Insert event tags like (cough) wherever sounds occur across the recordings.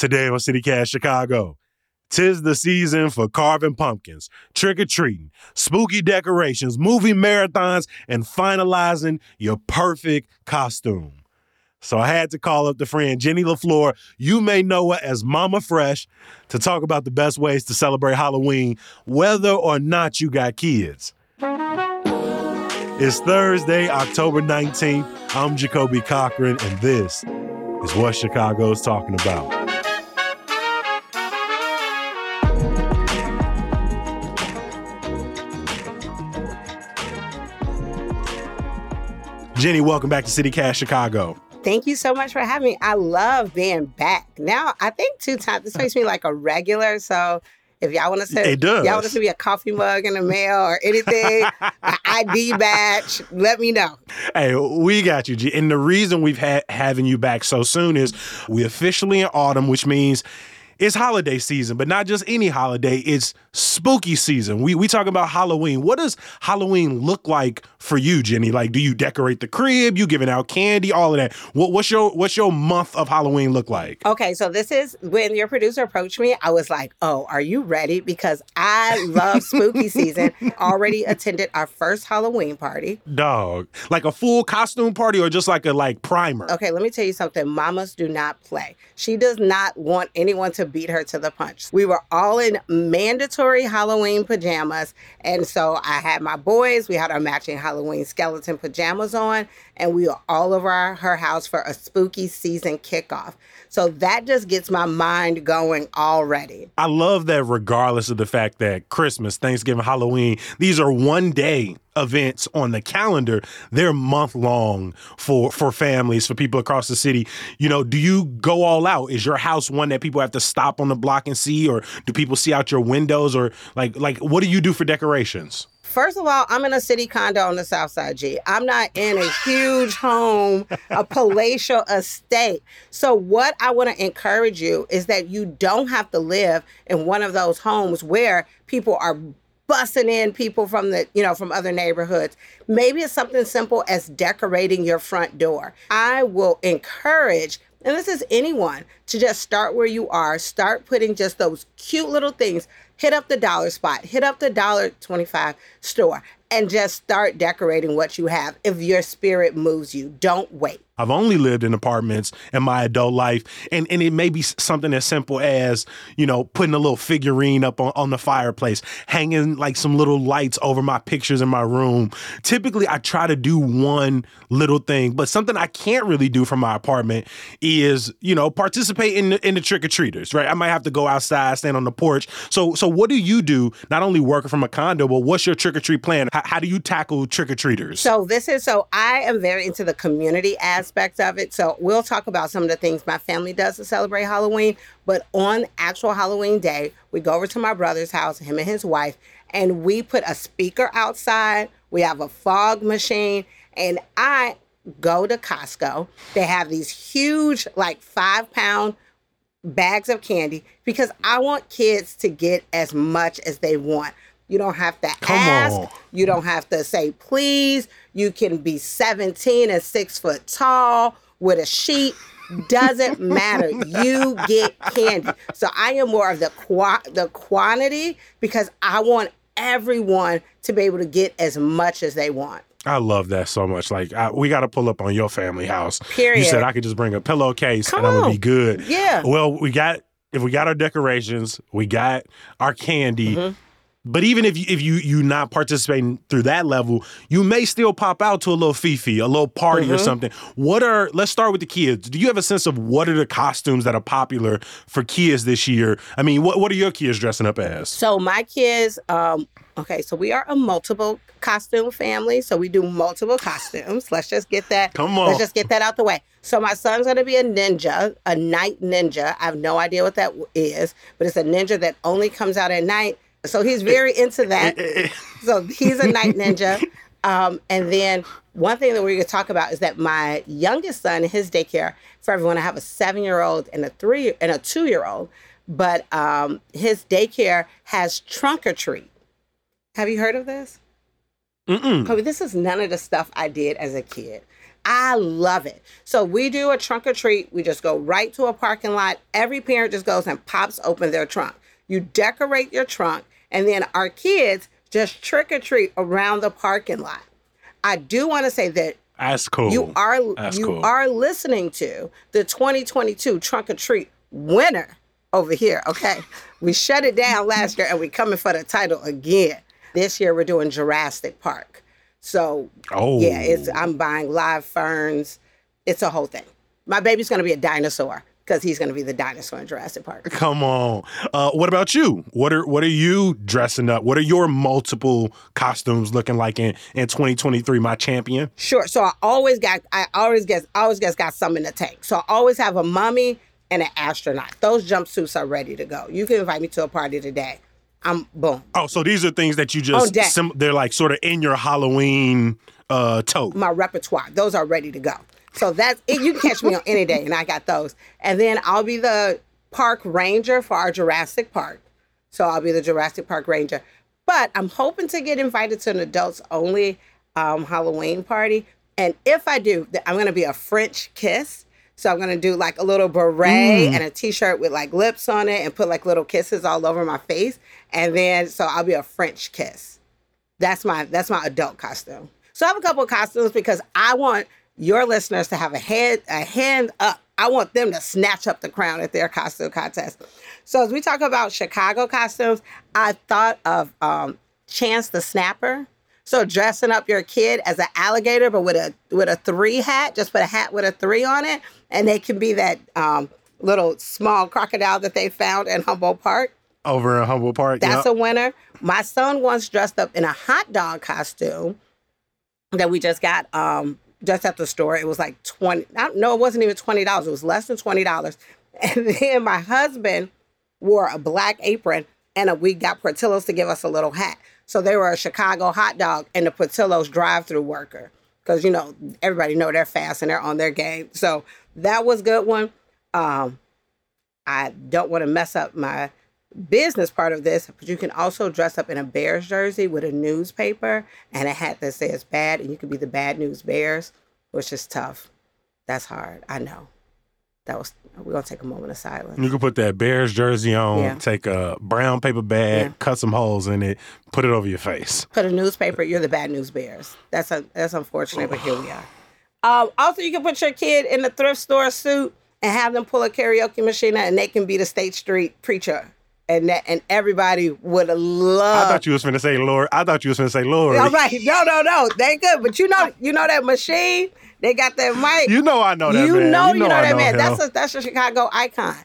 Today on CityCast Chicago. Tis the season for carving pumpkins, trick or treating, spooky decorations, movie marathons, and finalizing your perfect costume. So I had to call up the friend Jenny LeFlore. You may know her as Mama Fresh to talk about the best ways to celebrate Halloween, whether or not you got kids. It's Thursday, October 19th. I'm Jacoby Cochran, and this is what Chicago's talking about. Jenny, welcome back to CityCast Chicago. Thank you so much for having me. I love being back. Now, I think two times, this makes me like a regular. So if y'all want to send, It does. y'all want to send me a coffee mug in the mail or anything, an ID badge, let me know. Hey, we got you, G. And the reason we've had having you back so soon is we officially in autumn, which means it's holiday season, but not just any holiday. It's spooky season. We we talking about Halloween. What does Halloween look like for you, Jenny? Like, do you decorate the crib? You giving out candy? All of that. What, what's your what's your month of Halloween look like? Okay, so this is when your producer approached me. I was like, "Oh, are you ready?" Because I love spooky season. (laughs) Already attended our first Halloween party. Dog, like a full costume party or just like a like primer? Okay, let me tell you something. Mamas do not play. She does not want anyone to beat her to the punch. We were all in mandatory Halloween pajamas. And so I had my boys, we had our matching Halloween skeleton pajamas on, and we are all over our, her house for a spooky season kickoff. So that just gets my mind going already. I love that regardless of the fact that Christmas, Thanksgiving, Halloween, these are one day events on the calendar. They're month long for for families, for people across the city. You know, do you go all out? Is your house one that people have to stop on the block and see or do people see out your windows or like like what do you do for decorations? First of all, I'm in a city condo on the South Side, G. I'm not in a huge home, a palatial estate. So, what I want to encourage you is that you don't have to live in one of those homes where people are bussing in people from the you know from other neighborhoods maybe it's something simple as decorating your front door i will encourage and this is anyone to just start where you are start putting just those cute little things hit up the dollar spot hit up the dollar 25 store and just start decorating what you have if your spirit moves you don't wait I've only lived in apartments in my adult life, and, and it may be something as simple as, you know, putting a little figurine up on, on the fireplace, hanging like some little lights over my pictures in my room. Typically, I try to do one little thing, but something I can't really do from my apartment is, you know, participate in the, in the trick or treaters, right? I might have to go outside, stand on the porch. So, so what do you do? Not only working from a condo, but what's your trick or treat plan? How, how do you tackle trick or treaters? So this is so I am very into the community aspect of it. So we'll talk about some of the things my family does to celebrate Halloween. But on actual Halloween day, we go over to my brother's house, him and his wife, and we put a speaker outside. We have a fog machine, and I go to Costco. They have these huge, like five pound bags of candy because I want kids to get as much as they want. You don't have to Come ask. on. You don't have to say please. You can be 17 and six foot tall with a sheet. Doesn't (laughs) matter. You get candy. So I am more of the qua- the quantity because I want everyone to be able to get as much as they want. I love that so much. Like I, we got to pull up on your family house. You said I could just bring a pillowcase Come and I'm gonna on. be good. Yeah. Well, we got if we got our decorations, we got our candy. Mm-hmm. But even if you, if you you not participating through that level, you may still pop out to a little fifi, a little party mm-hmm. or something. What are let's start with the kids. Do you have a sense of what are the costumes that are popular for kids this year? I mean, what what are your kids dressing up as? So my kids, um, okay, so we are a multiple costume family, so we do multiple costumes. Let's just get that. Come on. Let's just get that out the way. So my son's gonna be a ninja, a night ninja. I have no idea what that is, but it's a ninja that only comes out at night so he's very into that. (laughs) so he's a night ninja. Um, and then one thing that we're going to talk about is that my youngest son, his daycare, for everyone, I have a seven year old and a three and a two year old, but um, his daycare has trunk or treat. Have you heard of this? Mm-mm. Kobe, this is none of the stuff I did as a kid. I love it. So we do a trunk or treat. We just go right to a parking lot. Every parent just goes and pops open their trunk. You decorate your trunk and then our kids just trick or treat around the parking lot. I do want to say that that's cool. You are That's you cool. are listening to the 2022 Trunk or Treat winner over here. Okay, we shut it down last year, and we coming for the title again. This year we're doing Jurassic Park. So oh yeah, it's I'm buying live ferns. It's a whole thing. My baby's gonna be a dinosaur because he's to be the dinosaur in Jurassic Park. Come on. Uh, what about you? What are what are you dressing up? What are your multiple costumes looking like in in 2023? My champion. Sure. So I always got I always guess always guess got some in the tank. So I always have a mummy and an astronaut. Those jumpsuits are ready to go. You can invite me to a party today. I'm boom. Oh, so these are things that you just sim- they're like sort of in your Halloween uh tote. My repertoire. Those are ready to go. So that's it. You can catch me on any day, and I got those. And then I'll be the park ranger for our Jurassic Park. So I'll be the Jurassic Park ranger. But I'm hoping to get invited to an adults only um, Halloween party. And if I do, I'm going to be a French kiss. So I'm to do like a little beret mm. and a t-shirt with like lips on it and put like little kisses all over my face. And then so I'll be a French kiss. That's my that's my adult costume. So I have a couple of costumes because I want your listeners to have a head a hand up. I want them to snatch up the crown at their costume contest. So as we talk about Chicago costumes, I thought of um, Chance the Snapper. So dressing up your kid as an alligator, but with a with a three hat, just put a hat with a three on it, and they can be that um, little small crocodile that they found in Humboldt Park. Over in Humboldt Park, that's yep. a winner. My son once dressed up in a hot dog costume that we just got um, just at the store. It was like 20, no, it wasn't even $20. It was less than $20. (laughs) And then my husband wore a black apron and a, we got Portillo's to give us a little hat. So they were a Chicago hot dog and the Portillo's drive through worker. Because, you know, everybody know they're fast and they're on their game. So that was good one. Um, I don't want to mess up my business part of this, but you can also dress up in a Bears jersey with a newspaper and a hat that says bad, and you could be the bad news Bears, which is tough. That's hard. I know. That was we're gonna take a moment of silence. You can put that Bears jersey on, yeah. take a brown paper bag, yeah. cut some holes in it, put it over your face. Put a newspaper. You're the bad news Bears. That's a, that's unfortunate, but here we are. (sighs) Um, also, you can put your kid in the thrift store suit and have them pull a karaoke machine out, and they can be the State Street preacher and that and everybody would love. I thought you was gonna say Lord. I thought you was gonna say Lord. All right, no, no, no, they good. But you know, you know that machine. They got that mic. You know, I know that. You man. know, you know, you know that know man. That's a that's a Chicago icon.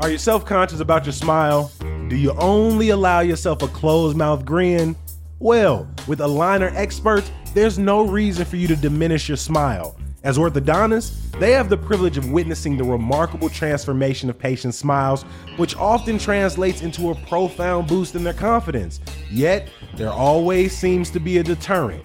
Are you self conscious about your smile? Do you only allow yourself a closed mouth grin? Well, with aligner experts, there's no reason for you to diminish your smile. As orthodontists, they have the privilege of witnessing the remarkable transformation of patients' smiles, which often translates into a profound boost in their confidence. Yet, there always seems to be a deterrent.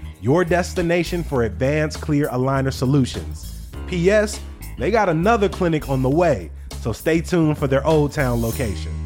your destination for advanced clear aligner solutions. P.S. they got another clinic on the way, so stay tuned for their Old Town location.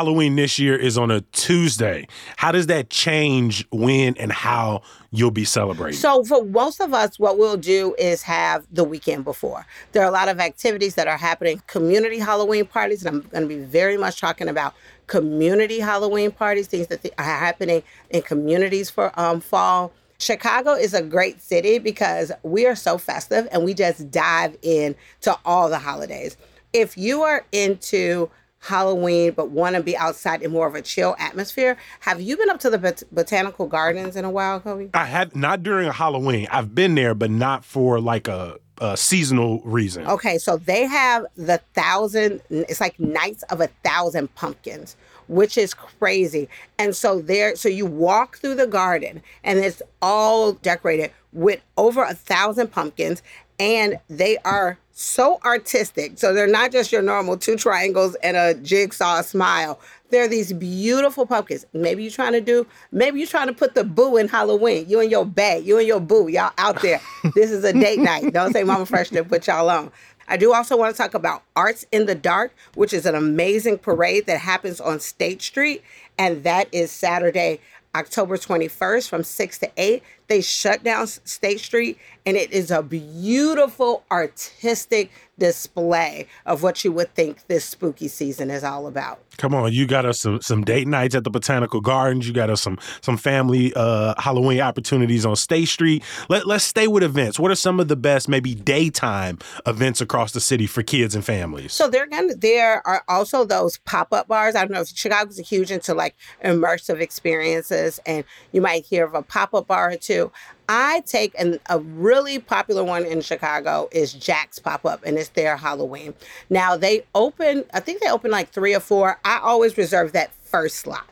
Halloween this year is on a Tuesday. How does that change when and how you'll be celebrating? So, for most of us, what we'll do is have the weekend before. There are a lot of activities that are happening, community Halloween parties, and I'm going to be very much talking about community Halloween parties, things that are happening in communities for um, fall. Chicago is a great city because we are so festive and we just dive in to all the holidays. If you are into Halloween, but want to be outside in more of a chill atmosphere. Have you been up to the bot- botanical gardens in a while, Kobe? I have not during a Halloween. I've been there, but not for like a, a seasonal reason. Okay, so they have the thousand. It's like nights of a thousand pumpkins, which is crazy. And so there, so you walk through the garden, and it's all decorated with over a thousand pumpkins, and they are so artistic. So they're not just your normal two triangles and a jigsaw smile. They're these beautiful pumpkins. Maybe you're trying to do, maybe you're trying to put the boo in Halloween. You and your bag, you and your boo, y'all out there. (laughs) This is a date night. Don't say Mama Fresh to put y'all on. I do also want to talk about Arts in the Dark, which is an amazing parade that happens on State Street. And that is Saturday, October 21st from 6 to 8. They shut down State Street, and it is a beautiful artistic display of what you would think this spooky season is all about. Come on, you got us some, some date nights at the Botanical Gardens. You got us some some family uh, Halloween opportunities on State Street. Let, let's stay with events. What are some of the best, maybe daytime events across the city for kids and families? So they're gonna there are also those pop up bars. I don't know if Chicago's a huge into like immersive experiences, and you might hear of a pop up bar or two. I take an, a really popular one in Chicago is Jack's Pop Up, and it's their Halloween. Now they open, I think they open like three or four. I always reserve that first slot.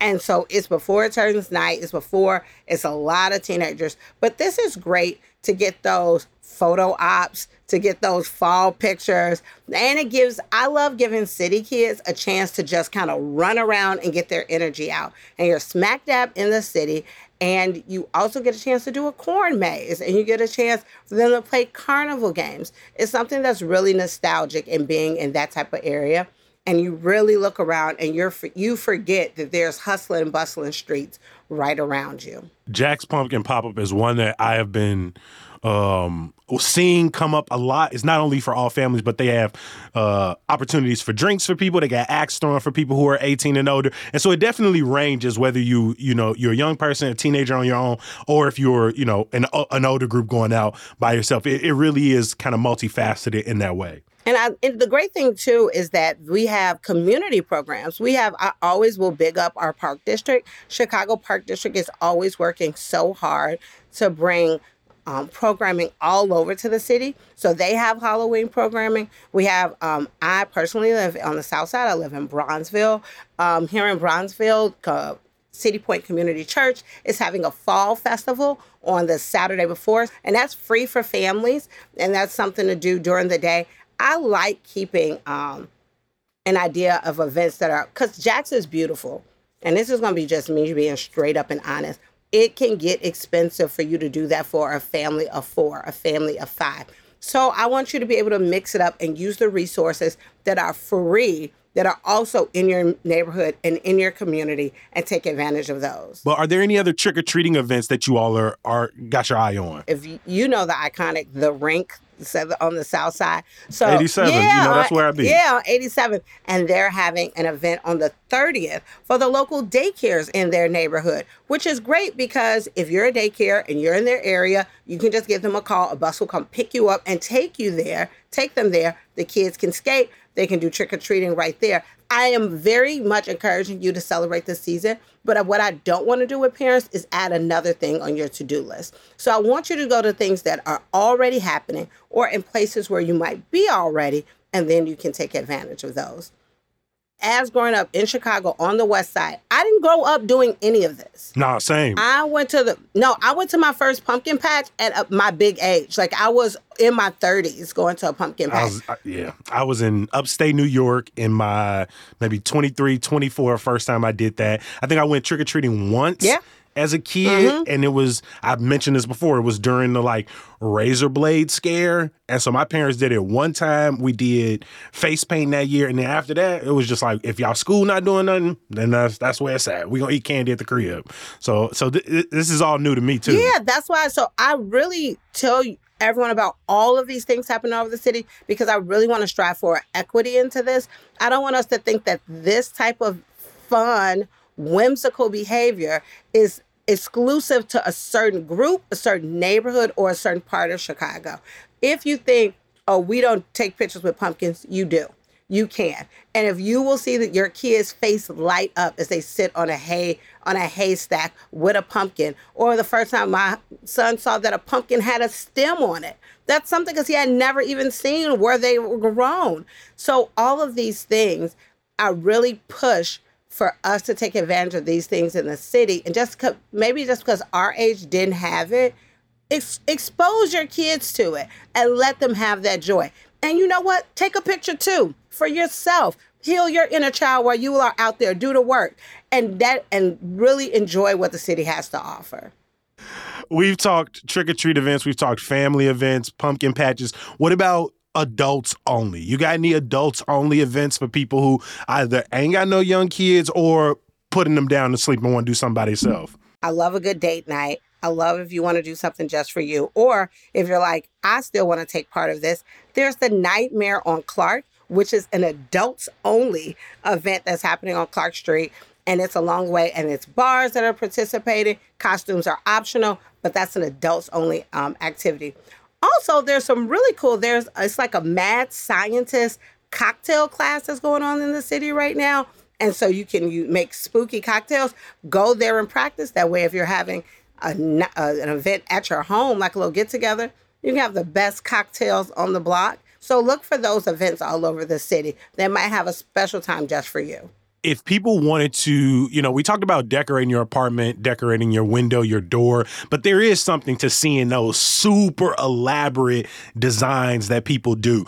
And so it's before it turns night, it's before it's a lot of teenagers. But this is great to get those photo ops, to get those fall pictures. And it gives, I love giving city kids a chance to just kind of run around and get their energy out. And you're smack dab in the city. And you also get a chance to do a corn maze and you get a chance for them to play carnival games. It's something that's really nostalgic in being in that type of area. And you really look around and you're you forget that there's hustling and bustling streets right around you. Jack's Pumpkin Pop Up is one that I have been um, seeing come up a lot. It's not only for all families, but they have uh, opportunities for drinks for people. They got acts thrown for people who are 18 and older, and so it definitely ranges whether you you know you're a young person, a teenager on your own, or if you're you know an an older group going out by yourself. It, it really is kind of multifaceted in that way. And, I, and the great thing too is that we have community programs. We have I always will big up our park district. Chicago Park District is always working so hard to bring um, programming all over to the city. So they have Halloween programming. We have, um, I personally live on the south side. I live in Bronzeville. Um, here in Bronzeville, uh, City Point Community Church is having a fall festival on the Saturday before, and that's free for families, and that's something to do during the day. I like keeping um, an idea of events that are, because Jackson is beautiful, and this is going to be just me being straight up and honest it can get expensive for you to do that for a family of four, a family of five. So I want you to be able to mix it up and use the resources that are free that are also in your neighborhood and in your community and take advantage of those. But are there any other trick or treating events that you all are, are got your eye on? If you know the iconic the rink on the south side. So 87, yeah, you know, that's where I be. Yeah, 87. And they're having an event on the 30th for the local daycares in their neighborhood, which is great because if you're a daycare and you're in their area, you can just give them a call. A bus will come pick you up and take you there, take them there. The kids can skate they can do trick or treating right there. I am very much encouraging you to celebrate this season, but what I don't want to do with parents is add another thing on your to do list. So I want you to go to things that are already happening or in places where you might be already, and then you can take advantage of those as growing up in Chicago on the west side, I didn't grow up doing any of this. Nah, same. I went to the no, I went to my first pumpkin patch at uh, my big age. Like I was in my 30s going to a pumpkin patch. I was, I, yeah. I was in upstate New York in my maybe 23, 24 first time I did that. I think I went trick or treating once. Yeah as a kid, mm-hmm. and it was I've mentioned this before. It was during the like razor blade scare, and so my parents did it one time. We did face paint that year, and then after that, it was just like if y'all school not doing nothing, then that's that's where it's at. We gonna eat candy at the crib. So so th- this is all new to me too. Yeah, that's why. So I really tell everyone about all of these things happening over the city because I really want to strive for equity into this. I don't want us to think that this type of fun whimsical behavior is exclusive to a certain group, a certain neighborhood, or a certain part of Chicago. If you think, oh, we don't take pictures with pumpkins, you do. You can. And if you will see that your kids' face light up as they sit on a hay on a haystack with a pumpkin, or the first time my son saw that a pumpkin had a stem on it. That's something because he had never even seen where they were grown. So all of these things I really push for us to take advantage of these things in the city. And just maybe just because our age didn't have it ex- expose your kids to it and let them have that joy. And you know what? Take a picture too for yourself. Heal your inner child while you are out there. Do the work. And that and really enjoy what the city has to offer. We've talked trick or treat events. We've talked family events pumpkin patches. What about adults only. You got any adults only events for people who either ain't got no young kids or putting them down to sleep and want to do something by themselves? I love a good date night. I love if you want to do something just for you. Or if you're like, I still want to take part of this, there's the Nightmare on Clark, which is an adults only event that's happening on Clark Street. And it's a long way, and it's bars that are participating. Costumes are optional, but that's an adults only um, activity. Also, there's some really cool. There's it's like a mad scientist cocktail class that's going on in the city right now. And so you can you make spooky cocktails. Go there and practice. That way, if you're having a, a, an event at your home, like a little get together, you can have the best cocktails on the block. So look for those events all over the city. They might have a special time just for you if people wanted to, you know, we talked about decorating your apartment, decorating your window, your door, but there is something to seeing those super elaborate designs that people do.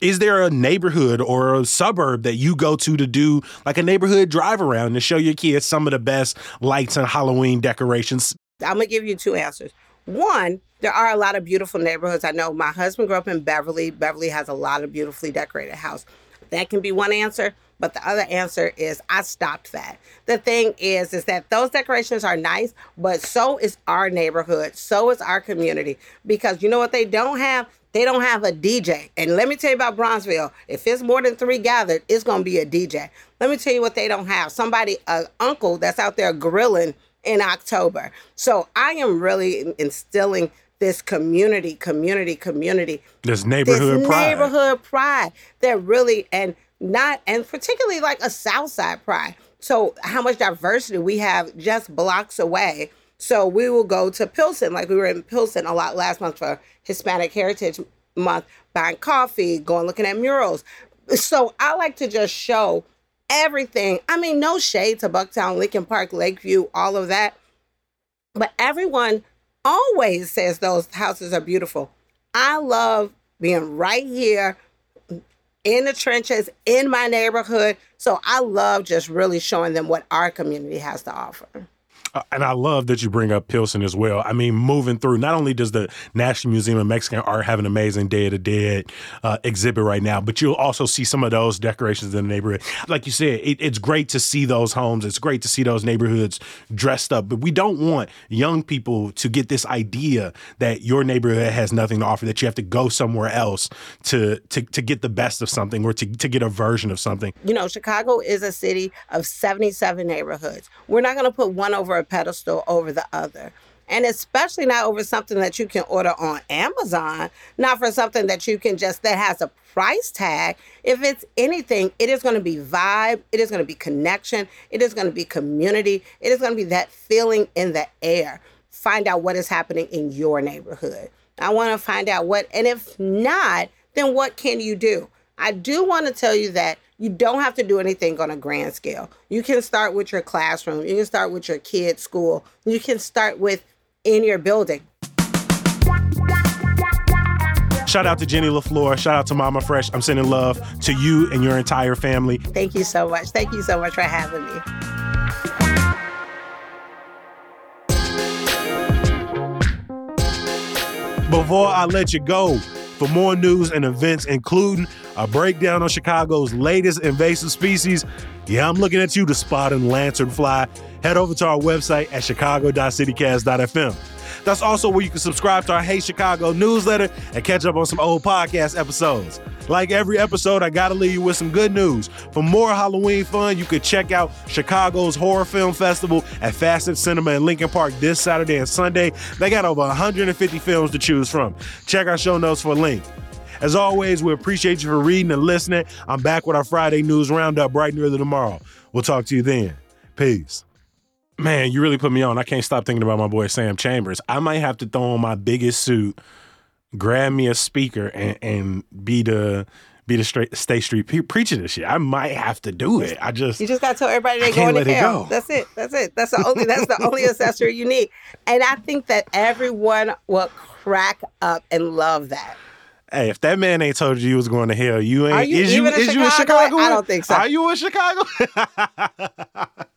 Is there a neighborhood or a suburb that you go to to do like a neighborhood drive around to show your kids some of the best lights and Halloween decorations? I'm going to give you two answers. One, there are a lot of beautiful neighborhoods. I know my husband grew up in Beverly. Beverly has a lot of beautifully decorated houses. That can be one answer. But the other answer is I stopped that. The thing is, is that those decorations are nice, but so is our neighborhood, so is our community. Because you know what they don't have? They don't have a DJ. And let me tell you about Bronzeville. If it's more than three gathered, it's gonna be a DJ. Let me tell you what they don't have. Somebody, an uncle that's out there grilling in October. So I am really instilling this community, community, community. This neighborhood pride. this pride. Neighborhood pride. They're really and not and particularly like a South Side pride. So how much diversity we have just blocks away. So we will go to Pilsen, like we were in Pilsen a lot last month for Hispanic Heritage Month, buying coffee, going looking at murals. So I like to just show everything. I mean, no shade to Bucktown, Lincoln Park, Lakeview, all of that. But everyone always says those houses are beautiful. I love being right here in the trenches in my neighborhood. So I love just really showing them what our community has to offer. Uh, and I love that you bring up Pilsen as well. I mean, moving through, not only does the National Museum of Mexican Art have an amazing Day of the Dead uh, exhibit right now, but you'll also see some of those decorations in the neighborhood. Like you said, it, it's great to see those homes. It's great to see those neighborhoods dressed up. But we don't want young people to get this idea that your neighborhood has nothing to offer, that you have to go somewhere else to to, to get the best of something or to, to get a version of something. You know, Chicago is a city of 77 neighborhoods. We're not going to put one over pedestal over the other. And especially not over something that you can order on Amazon, not for something that you can just, that has a price tag. If it's anything, it is going to be vibe, it is going to be connection, it is going to be community, it is going to be that feeling in the air. Find out what is happening in your neighborhood. I want to find out what, and if not, then what can you do? I do want to tell you that you don't have to do anything on a grand scale. You can start with your classroom, you can start with your kid's school, you can start with in your building. Shout out to Jenny LeFlore. Shout out to Mama Fresh. I'm sending love to you and your entire family. Thank you so much. Thank you so much for having me. Before I let you go, for more news and events, including a breakdown on Chicago's latest invasive species, yeah, I'm looking at you to spotted lanternfly. Head over to our website at chicago.citycast.fm. That's also where you can subscribe to our Hey Chicago newsletter and catch up on some old podcast episodes. Like every episode, I gotta leave you with some good news. For more Halloween fun, you could check out Chicago's Horror Film Festival at Facets Cinema in Lincoln Park this Saturday and Sunday. They got over 150 films to choose from. Check our show notes for a link. As always, we appreciate you for reading and listening. I'm back with our Friday news roundup bright and early tomorrow. We'll talk to you then. Peace. Man, you really put me on. I can't stop thinking about my boy Sam Chambers. I might have to throw on my biggest suit, grab me a speaker, and, and be the be the straight State Street pre- preacher this shit. I might have to do it. I just You just gotta tell everybody they're can't going to hell. go. That's it. That's it. That's the only that's the only accessory you need. And I think that everyone will crack up and love that. Hey, if that man ain't told you you was going to hell, you ain't. Are you is even you a is you a Chicagoan? Chicagoan? I don't think so. Are you a Chicago? (laughs)